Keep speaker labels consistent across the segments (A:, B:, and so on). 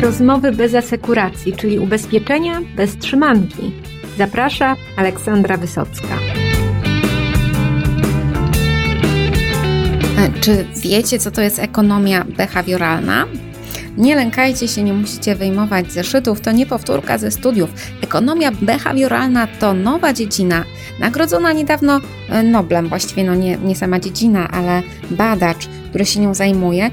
A: rozmowy bez asekuracji, czyli ubezpieczenia bez trzymanki. Zaprasza Aleksandra Wysocka.
B: E, czy wiecie, co to jest ekonomia behawioralna? Nie lękajcie się, nie musicie wyjmować zeszytów, to nie powtórka ze studiów. Ekonomia behawioralna to nowa dziedzina, nagrodzona niedawno e, Noblem, właściwie no nie, nie sama dziedzina, ale badacz, który się nią zajmuje,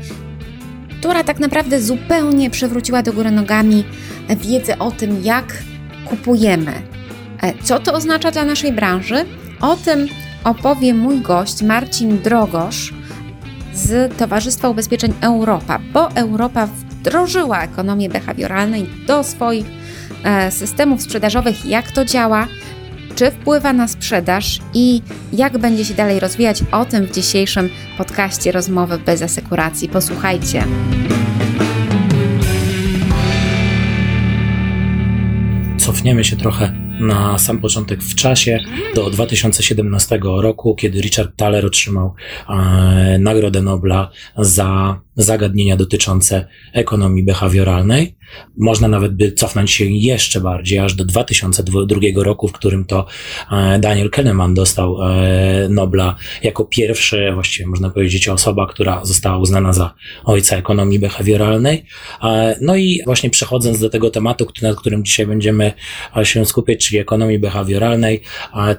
B: która tak naprawdę zupełnie przewróciła do góry nogami wiedzę o tym, jak kupujemy. E, co to oznacza dla naszej branży? O tym opowie mój gość Marcin Drogosz z Towarzystwa Ubezpieczeń Europa, bo Europa wdrożyła ekonomię behawioralną do swoich e, systemów sprzedażowych, jak to działa, czy wpływa na sprzedaż i jak będzie się dalej rozwijać. O tym w dzisiejszym podcaście Rozmowy bez asekuracji. Posłuchajcie.
C: Cofniemy się trochę na sam początek w czasie do 2017 roku, kiedy Richard Thaler otrzymał e, Nagrodę Nobla za zagadnienia dotyczące ekonomii behawioralnej. Można nawet by cofnąć się jeszcze bardziej, aż do 2002 roku, w którym to e, Daniel Kahneman dostał e, Nobla jako pierwszy, właściwie można powiedzieć, osoba, która została uznana za ojca ekonomii behawioralnej. E, no i właśnie przechodząc do tego tematu, nad którym dzisiaj będziemy się skupiać, czyli ekonomii behawioralnej,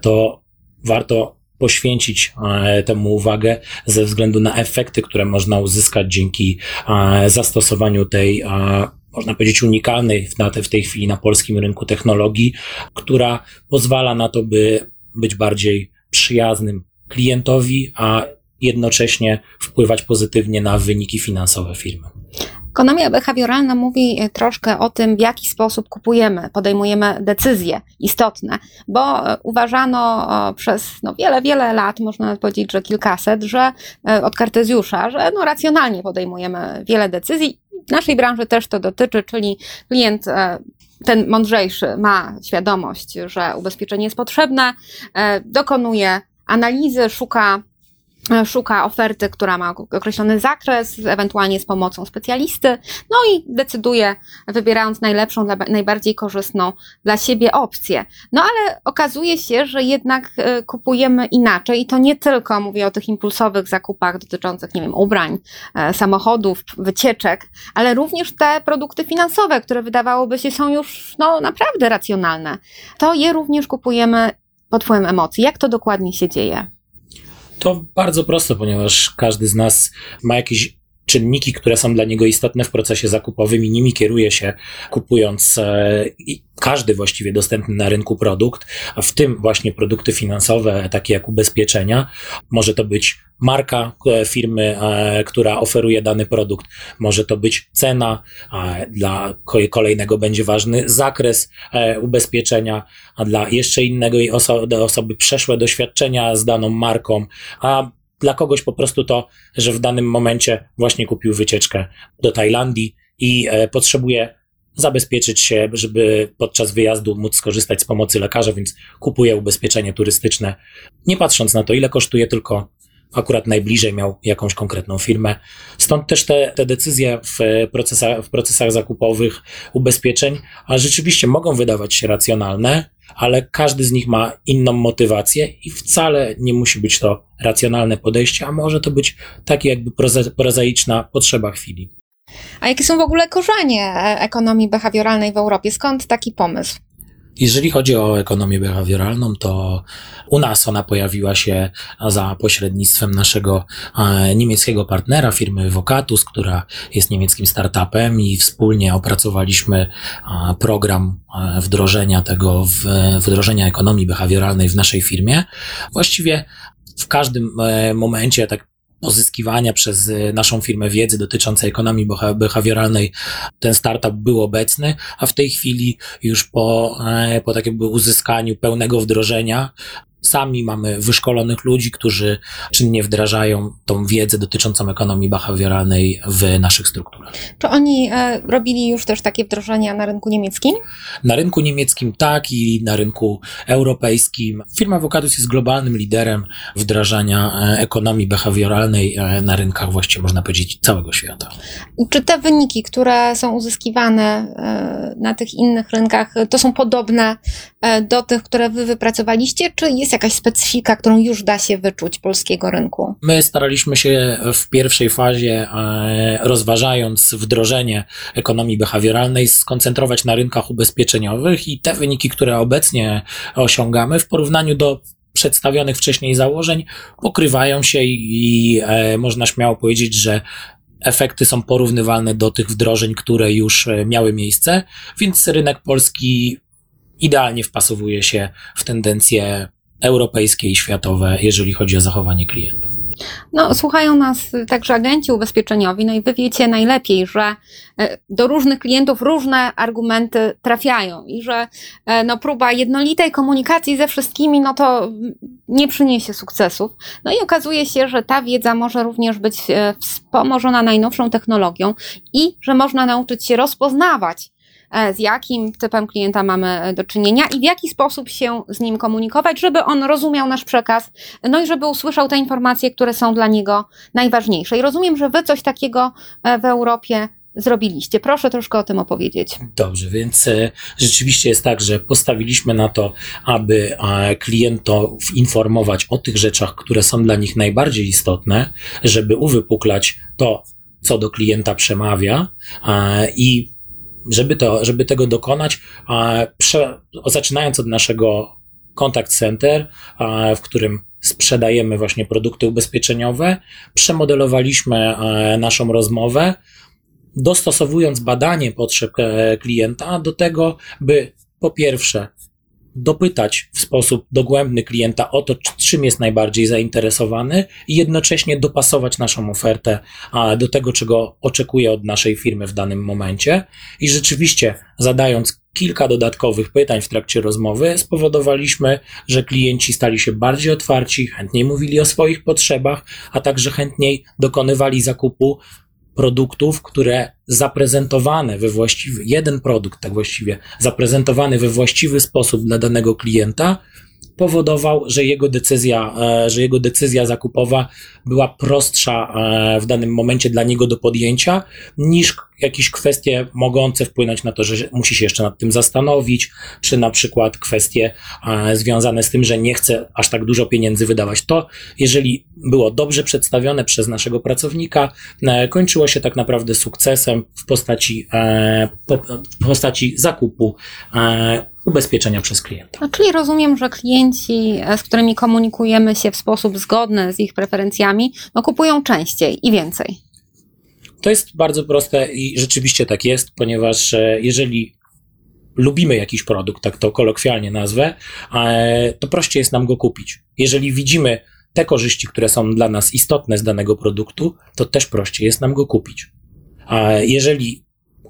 C: to warto poświęcić e, temu uwagę ze względu na efekty, które można uzyskać dzięki e, zastosowaniu tej e, można powiedzieć, unikalnej w tej chwili na polskim rynku technologii, która pozwala na to, by być bardziej przyjaznym klientowi, a jednocześnie wpływać pozytywnie na wyniki finansowe firmy.
B: Ekonomia behawioralna mówi e, troszkę o tym, w jaki sposób kupujemy, podejmujemy decyzje istotne, bo e, uważano przez no, wiele, wiele lat, można powiedzieć, że kilkaset, że e, od Kartezjusza, że no, racjonalnie podejmujemy wiele decyzji. W naszej branży też to dotyczy, czyli klient ten mądrzejszy ma świadomość, że ubezpieczenie jest potrzebne, dokonuje analizy, szuka szuka oferty, która ma określony zakres, ewentualnie z pomocą specjalisty, no i decyduje, wybierając najlepszą, najbardziej korzystną dla siebie opcję. No ale okazuje się, że jednak e, kupujemy inaczej i to nie tylko mówię o tych impulsowych zakupach dotyczących, nie wiem, ubrań, e, samochodów, wycieczek, ale również te produkty finansowe, które wydawałoby się są już no, naprawdę racjonalne. To je również kupujemy pod wpływem emocji. Jak to dokładnie się dzieje?
C: To bardzo proste, ponieważ każdy z nas ma jakieś czynniki, które są dla niego istotne w procesie zakupowym i nimi kieruje się kupując e, każdy właściwie dostępny na rynku produkt, a w tym właśnie produkty finansowe, takie jak ubezpieczenia. Może to być marka e, firmy, e, która oferuje dany produkt, może to być cena, dla kolejnego będzie ważny zakres ubezpieczenia, a dla jeszcze innego osoby, osoby przeszłe doświadczenia z daną marką, a dla kogoś po prostu to, że w danym momencie właśnie kupił wycieczkę do Tajlandii i e, potrzebuje zabezpieczyć się, żeby podczas wyjazdu móc skorzystać z pomocy lekarza, więc kupuje ubezpieczenie turystyczne, nie patrząc na to, ile kosztuje, tylko akurat najbliżej miał jakąś konkretną firmę. Stąd też te, te decyzje w procesach, w procesach zakupowych ubezpieczeń, a rzeczywiście mogą wydawać się racjonalne, ale każdy z nich ma inną motywację i wcale nie musi być to racjonalne podejście, a może to być takie jakby prozaiczna potrzeba chwili.
B: A jakie są w ogóle korzenie e, ekonomii behawioralnej w Europie? Skąd taki pomysł?
C: Jeżeli chodzi o ekonomię behawioralną, to u nas ona pojawiła się za pośrednictwem naszego e, niemieckiego partnera, firmy Vocatus, która jest niemieckim startupem i wspólnie opracowaliśmy e, program e, wdrożenia tego, wdrożenia ekonomii behawioralnej w naszej firmie. Właściwie w każdym momencie, tak pozyskiwania przez y, naszą firmę wiedzy dotyczącej ekonomii behawioralnej ten startup był obecny, a w tej chwili już po, e, po takim uzyskaniu pełnego wdrożenia Sami mamy wyszkolonych ludzi, którzy czynnie wdrażają tą wiedzę dotyczącą ekonomii behawioralnej w naszych strukturach.
B: Czy oni e, robili już też takie wdrożenia na rynku niemieckim?
C: Na rynku niemieckim tak i na rynku europejskim. Firma Avocatus jest globalnym liderem wdrażania e, ekonomii behawioralnej e, na rynkach właściwie można powiedzieć całego świata.
B: Czy te wyniki, które są uzyskiwane e, na tych innych rynkach, to są podobne do tych, które wy wypracowaliście, czy jest jakaś specyfika, którą już da się wyczuć polskiego rynku?
C: My staraliśmy się w pierwszej fazie, e, rozważając wdrożenie ekonomii behawioralnej, skoncentrować na rynkach ubezpieczeniowych i te wyniki, które obecnie osiągamy w porównaniu do przedstawionych wcześniej założeń, pokrywają się i, i e, można śmiało powiedzieć, że efekty są porównywalne do tych wdrożeń, które już e, miały miejsce, więc rynek polski idealnie wpasowuje się w tendencje europejskie i światowe, jeżeli chodzi o zachowanie klientów.
B: No, słuchają nas także agenci ubezpieczeniowi, no i wy wiecie najlepiej, że e, do różnych klientów różne argumenty trafiają i że e, no, próba jednolitej komunikacji ze wszystkimi, no to nie przyniesie sukcesów. No i okazuje się, że ta wiedza może również być e, wspomożona najnowszą technologią i że można nauczyć się rozpoznawać z jakim typem klienta mamy e, do czynienia i w jaki sposób się z nim komunikować, żeby on rozumiał nasz przekaz, no i żeby usłyszał te informacje, które są dla niego najważniejsze. I rozumiem, że wy coś takiego e, w Europie zrobiliście. Proszę troszkę o tym opowiedzieć.
C: Dobrze, więc rzeczywiście jest tak, że postawiliśmy na to, aby klientów informować o tych rzeczach, które są dla nich najbardziej istotne, żeby uwypuklać to, co do klienta przemawia i żeby, to, żeby tego dokonać, prze, zaczynając od naszego contact center, w którym sprzedajemy właśnie produkty ubezpieczeniowe, przemodelowaliśmy naszą rozmowę, dostosowując badanie potrzeb e, klienta do tego, by po pierwsze dopytać w sposób dogłębny klienta o to, czym jest najbardziej zainteresowany i jednocześnie dopasować naszą ofertę do tego, czego oczekuje od naszej firmy w danym momencie. I rzeczywiście, zadając kilka dodatkowych pytań w trakcie rozmowy, spowodowaliśmy, że klienci stali się bardziej otwarci, chętniej mówili o swoich potrzebach, a także chętniej dokonywali zakupu produktów, które zaprezentowane we właściwy, jeden produkt tak właściwie, zaprezentowany we właściwy sposób dla danego klienta, powodował, że jego decyzja, e, że jego decyzja zakupowa była prostsza e, w danym momencie dla niego do podjęcia niż jakieś kwestie mogące wpłynąć na to, że musi się jeszcze nad tym zastanowić, czy na przykład kwestie e, związane z tym, że nie chce aż tak dużo pieniędzy wydawać. To, jeżeli było dobrze przedstawione przez naszego pracownika, kończyło się tak naprawdę sukcesem w postaci, w postaci zakupu ubezpieczenia przez klienta.
B: No, czyli rozumiem, że klienci, e, z którymi komunikujemy się w sposób zgodny z ich preferencjami, no, kupują częściej i więcej.
C: To jest bardzo proste i rzeczywiście tak jest, ponieważ e, jeżeli lubimy jakiś produkt, tak to kolokwialnie nazwę, e, to prościej jest nam go kupić. Jeżeli widzimy te korzyści, które są dla nas istotne z danego produktu, to też prościej jest nam go kupić. Jeżeli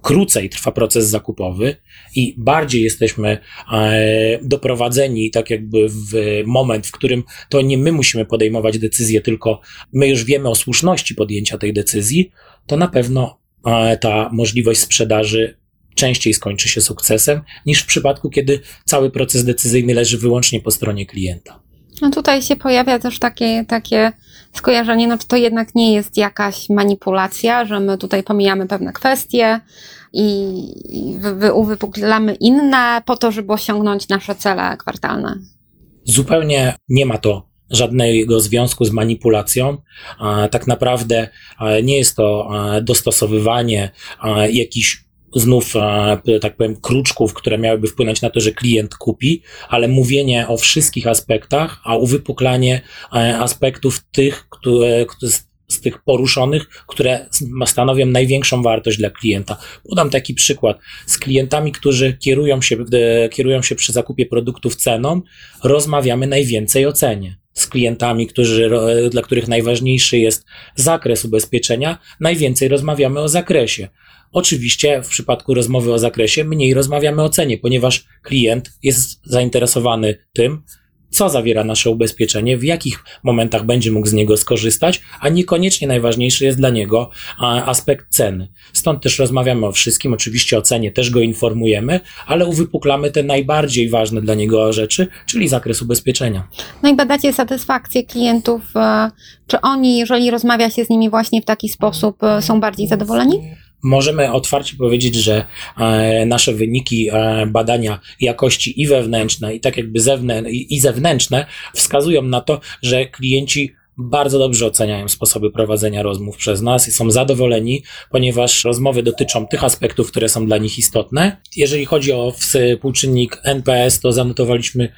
C: krócej trwa proces zakupowy i bardziej jesteśmy e, doprowadzeni tak jakby w moment, w którym to nie my musimy podejmować decyzję, tylko my już wiemy o słuszności podjęcia tej decyzji, to na pewno e, ta możliwość sprzedaży częściej skończy się sukcesem niż w przypadku, kiedy cały proces decyzyjny leży wyłącznie po stronie klienta.
B: No tutaj się pojawia też takie, takie skojarzenie, no czy to jednak nie jest jakaś manipulacja, że my tutaj pomijamy pewne kwestie i, wy, uwypuklamy inne po to, żeby osiągnąć nasze cele kwartalne.
C: Zupełnie nie ma to żadnego związku z manipulacją. Tak naprawdę nie jest to dostosowywanie jakichś znów, tak powiem, kruczków, które miałyby wpłynąć na to, że klient kupi, ale mówienie o wszystkich aspektach, a uwypuklanie aspektów tych, które, z tych poruszonych, które stanowią największą wartość dla klienta. Podam taki przykład. Z klientami, którzy kierują się, kierują się przy zakupie produktów ceną, rozmawiamy najwięcej o cenie. Z klientami, którzy, dla których najważniejszy jest zakres ubezpieczenia, najwięcej rozmawiamy o zakresie. Oczywiście w przypadku rozmowy o zakresie mniej rozmawiamy o cenie, ponieważ klient jest zainteresowany tym, co zawiera nasze ubezpieczenie, w jakich momentach będzie mógł z niego skorzystać, a niekoniecznie najważniejszy jest dla niego aspekt ceny. Stąd też rozmawiamy o wszystkim, oczywiście o cenie też go informujemy, ale uwypuklamy te najbardziej ważne dla niego rzeczy, czyli zakres ubezpieczenia.
B: No i badacie satysfakcję klientów, e, czy oni, jeżeli rozmawia się z nimi właśnie w taki sposób, e, są bardziej zadowoleni?
C: Możemy otwarcie powiedzieć, że e, nasze wyniki e, badania jakości i wewnętrzne, i tak jakby zewnę i zewnętrzne wskazują na to, że klienci bardzo dobrze oceniają sposoby prowadzenia rozmów przez nas i są zadowoleni, ponieważ rozmowy dotyczą tych aspektów, które są dla nich istotne. Jeżeli chodzi o współczynnik NPS, to zanotowaliśmy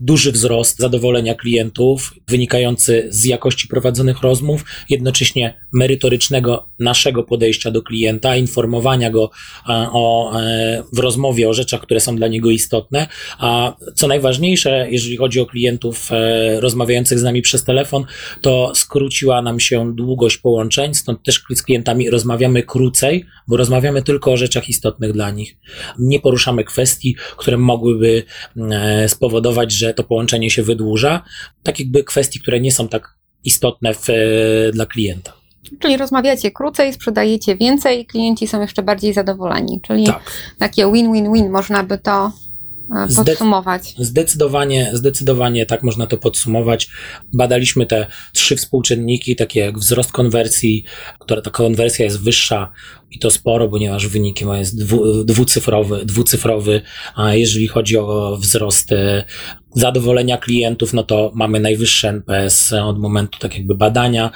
C: duży wzrost zadowolenia klientów wynikający z jakości prowadzonych rozmów, jednocześnie merytorycznego naszego podejścia do klienta, informowania go e, o, e, w rozmowie o rzeczach, które są dla niego istotne. A co najważniejsze, jeżeli chodzi o klientów e, rozmawiających z nami przez telefon, to skróciła nam się długość połączeń, stąd też z klientami rozmawiamy krócej, bo rozmawiamy tylko o rzeczach istotnych dla nich. Nie poruszamy kwestii, które mogłyby spowodować, że że to połączenie się wydłuża, tak jakby kwestii, które nie są tak istotne w, e, dla klienta.
B: Czyli rozmawiacie krócej, sprzedajecie więcej, klienci są jeszcze bardziej zadowoleni. Czyli tak. takie win-win-win można by to podsumować.
C: Zdecydowanie, zdecydowanie tak można to podsumować. Badaliśmy te trzy współczynniki, takie jak wzrost konwersji, która ta konwersja jest wyższa i to sporo, ponieważ wyniki ma jest dwu, dwucyfrowy, dwucyfrowy, a jeżeli chodzi o wzrost zadowolenia klientów, no to mamy najwyższy NPS od momentu tak jakby badania,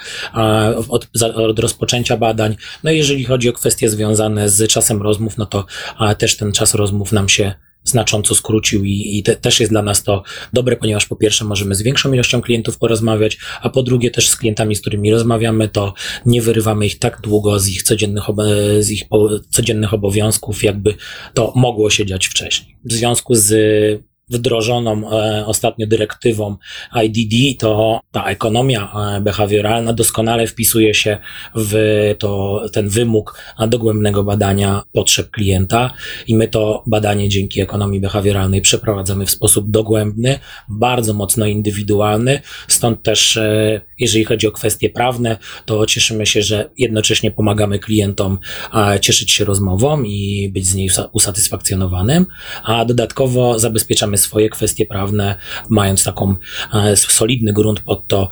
C: od, od rozpoczęcia badań. No i jeżeli chodzi o kwestie związane z czasem rozmów, no to też ten czas rozmów nam się znacząco skrócił i, i te, też jest dla nas to dobre, ponieważ po pierwsze możemy z większą ilością klientów porozmawiać, a po drugie też z klientami, z którymi rozmawiamy, to nie wyrywamy ich tak długo z ich codziennych, z ich codziennych obowiązków, jakby to mogło się dziać wcześniej. W związku z wdrożoną e, ostatnio dyrektywą IDD, to ta ekonomia e, behawioralna doskonale wpisuje się w to, ten wymóg dogłębnego badania potrzeb klienta i my to badanie dzięki ekonomii behawioralnej przeprowadzamy w sposób dogłębny, bardzo mocno indywidualny, stąd też e, jeżeli chodzi o kwestie prawne, to cieszymy się, że jednocześnie pomagamy klientom cieszyć się rozmową i być z niej usatysfakcjonowanym, a dodatkowo zabezpieczamy swoje kwestie prawne, mając taką e, solidny grunt pod to,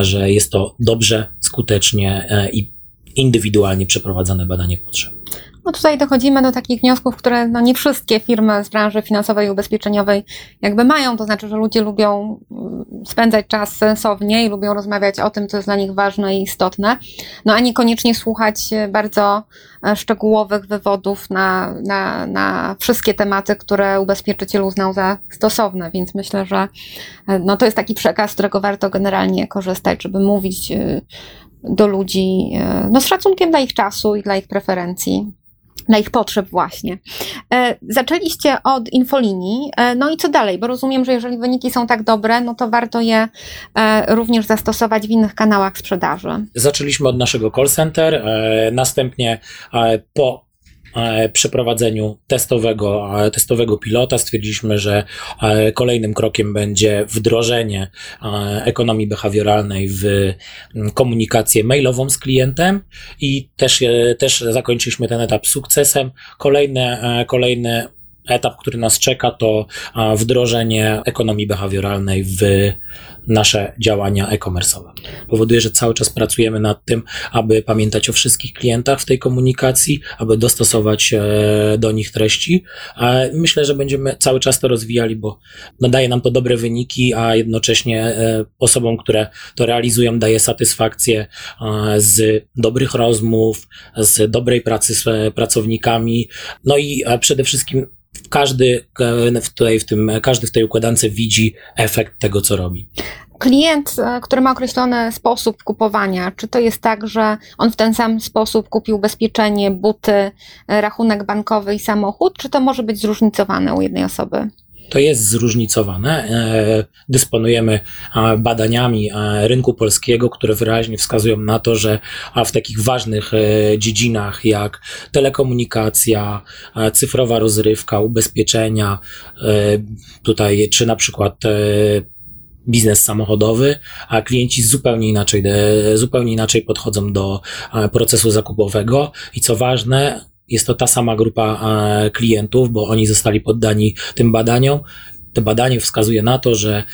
C: że jest to dobrze, skutecznie e, i indywidualnie przeprowadzane badanie potrzeb.
B: No tutaj dochodzimy do takich wniosków, które no nie wszystkie firmy z branży finansowej i ubezpieczeniowej jakby mają, to znaczy, że ludzie lubią mm, spędzać czas sensownie i lubią rozmawiać o tym, co jest dla nich ważne i istotne, no a niekoniecznie słuchać bardzo e, szczegółowych wywodów na, na, na wszystkie tematy, które ubezpieczyciel uznał za stosowne, więc myślę, że e, no to jest taki przekaz, z którego warto generalnie korzystać, żeby mówić e, do ludzi no, z szacunkiem dla ich czasu i dla ich preferencji na ich potrzeb właśnie. E, zaczęliście od infolinii, e, no i co dalej? Bo rozumiem, że jeżeli wyniki są tak dobre, no to warto je e, również zastosować w innych kanałach sprzedaży.
C: Zaczęliśmy od naszego call center, następnie po przeprowadzeniu testowego, e, testowego pilota stwierdziliśmy, że e, kolejnym krokiem będzie wdrożenie ekonomii behawioralnej w komunikację mailową z klientem i też, też zakończyliśmy ten etap sukcesem. Kolejne, kolejny etap, który nas czeka, to wdrożenie ekonomii behawioralnej w nasze działania e-commerce'owe. Powoduje, że cały czas pracujemy nad tym, aby pamiętać o wszystkich klientach w tej komunikacji, aby dostosować e, do nich treści. Myślę, że będziemy cały czas to rozwijali, bo nadaje nam to dobre wyniki, a jednocześnie e, osobom, które to realizują, daje satysfakcję z dobrych rozmów, z dobrej pracy z pracownikami, no i przede wszystkim każdy e, w, tutaj w tym, każdy w tej układance widzi efekt tego, co robi.
B: Klient, e, który ma określony sposób kupowania, czy to jest tak, że on w ten sam sposób kupił ubezpieczenie, buty, e, rachunek bankowy i samochód, czy to może być zróżnicowane u jednej osoby?
C: To jest zróżnicowane. E, dysponujemy badaniami rynku polskiego, które wyraźnie wskazują na to, że w takich ważnych dziedzinach jak telekomunikacja, cyfrowa rozrywka, ubezpieczenia, tutaj czy na przykład biznes samochodowy, a klienci zupełnie inaczej, zupełnie inaczej podchodzą do procesu zakupowego i co ważne, jest to ta sama grupa klientów, bo oni zostali poddani tym badaniom. To badanie wskazuje na to, że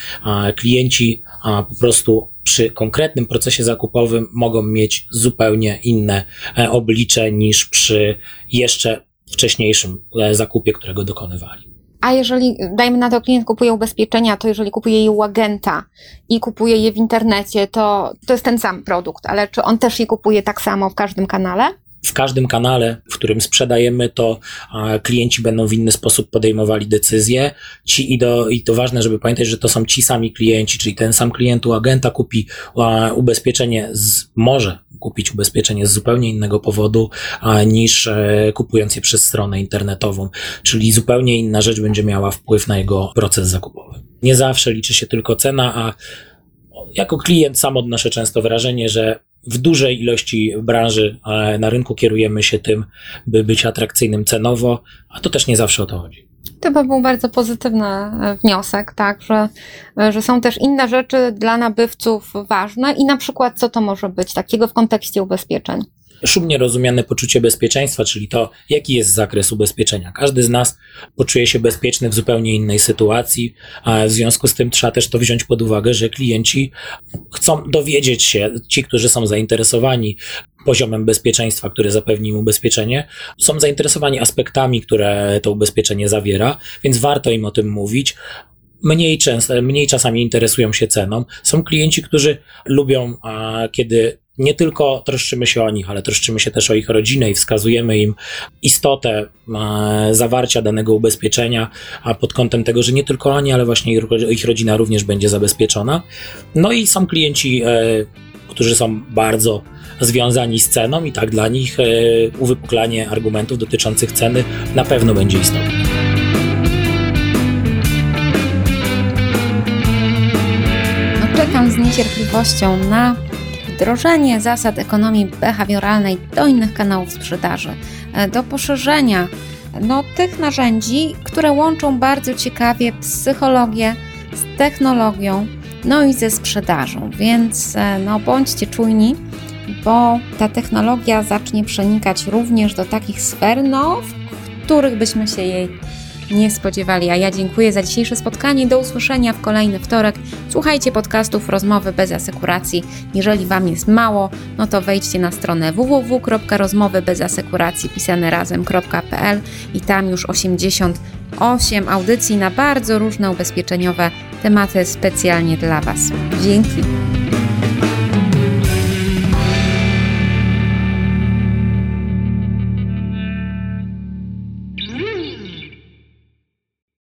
C: klienci po prostu przy konkretnym procesie zakupowym mogą mieć zupełnie inne e, oblicze niż przy jeszcze wcześniejszym e, zakupie, którego dokonywali.
B: A jeżeli, dajmy na to, klient kupuje ubezpieczenia, to jeżeli kupuje je u agenta i kupuje je w internecie, to to jest ten sam produkt, ale czy on też je kupuje tak samo w każdym kanale?
C: W każdym kanale, w którym sprzedajemy, to klienci będą w inny sposób podejmowali decyzje. Ci i, do, I to ważne, żeby pamiętać, że to są ci sami klienci, czyli ten sam klient u agenta kupi ubezpieczenie z, może kupić ubezpieczenie z zupełnie innego powodu niż e, kupując je przez stronę internetową, czyli zupełnie inna rzecz będzie miała wpływ na jego proces zakupowy. Nie zawsze liczy się tylko cena, a jako klient sam odnoszę często wrażenie, że w dużej ilości branży na rynku kierujemy się tym, by być atrakcyjnym cenowo, a to też nie zawsze o to chodzi.
B: To by był bardzo pozytywny e, wniosek, tak, że, e, że są też inne rzeczy dla nabywców ważne i na przykład co to może być takiego w kontekście ubezpieczeń?
C: Szumnie rozumiane poczucie bezpieczeństwa, czyli to, jaki jest zakres ubezpieczenia. Każdy z nas poczuje się bezpieczny w zupełnie innej sytuacji, a w związku z tym trzeba też to wziąć pod uwagę, że klienci chcą dowiedzieć się, ci, którzy są zainteresowani poziomem bezpieczeństwa, które zapewni im ubezpieczenie, są zainteresowani aspektami, które to ubezpieczenie zawiera, więc warto im o tym mówić mniej często, mniej czasami interesują się ceną. Są klienci, którzy lubią, kiedy nie tylko troszczymy się o nich, ale troszczymy się też o ich rodzinę i wskazujemy im istotę e, zawarcia danego ubezpieczenia, a pod kątem tego, że nie tylko oni, ale właśnie ich rodzina również będzie zabezpieczona. No i są klienci, e, którzy są bardzo związani z ceną i tak dla nich e, uwypuklanie argumentów dotyczących ceny na pewno będzie istotne.
B: Czekam z niecierpliwością na wdrożenie zasad ekonomii behawioralnej do innych kanałów sprzedaży, e, do poszerzenia no, tych narzędzi, które łączą bardzo ciekawie psychologię z technologią, no i ze sprzedażą. Więc e, no, bądźcie czujni, bo ta technologia zacznie przenikać również do takich sfer, no, w których byśmy się jej nie spodziewali. A ja dziękuję za dzisiejsze spotkanie. Do usłyszenia w kolejny wtorek. Słuchajcie podcastów Rozmowy bez asekuracji. Jeżeli Wam jest mało, no to wejdźcie na stronę www.rozmowybezasekuracji pisane razem.pl i tam już 88 audycji na bardzo różne ubezpieczeniowe tematy specjalnie dla Was. Dzięki.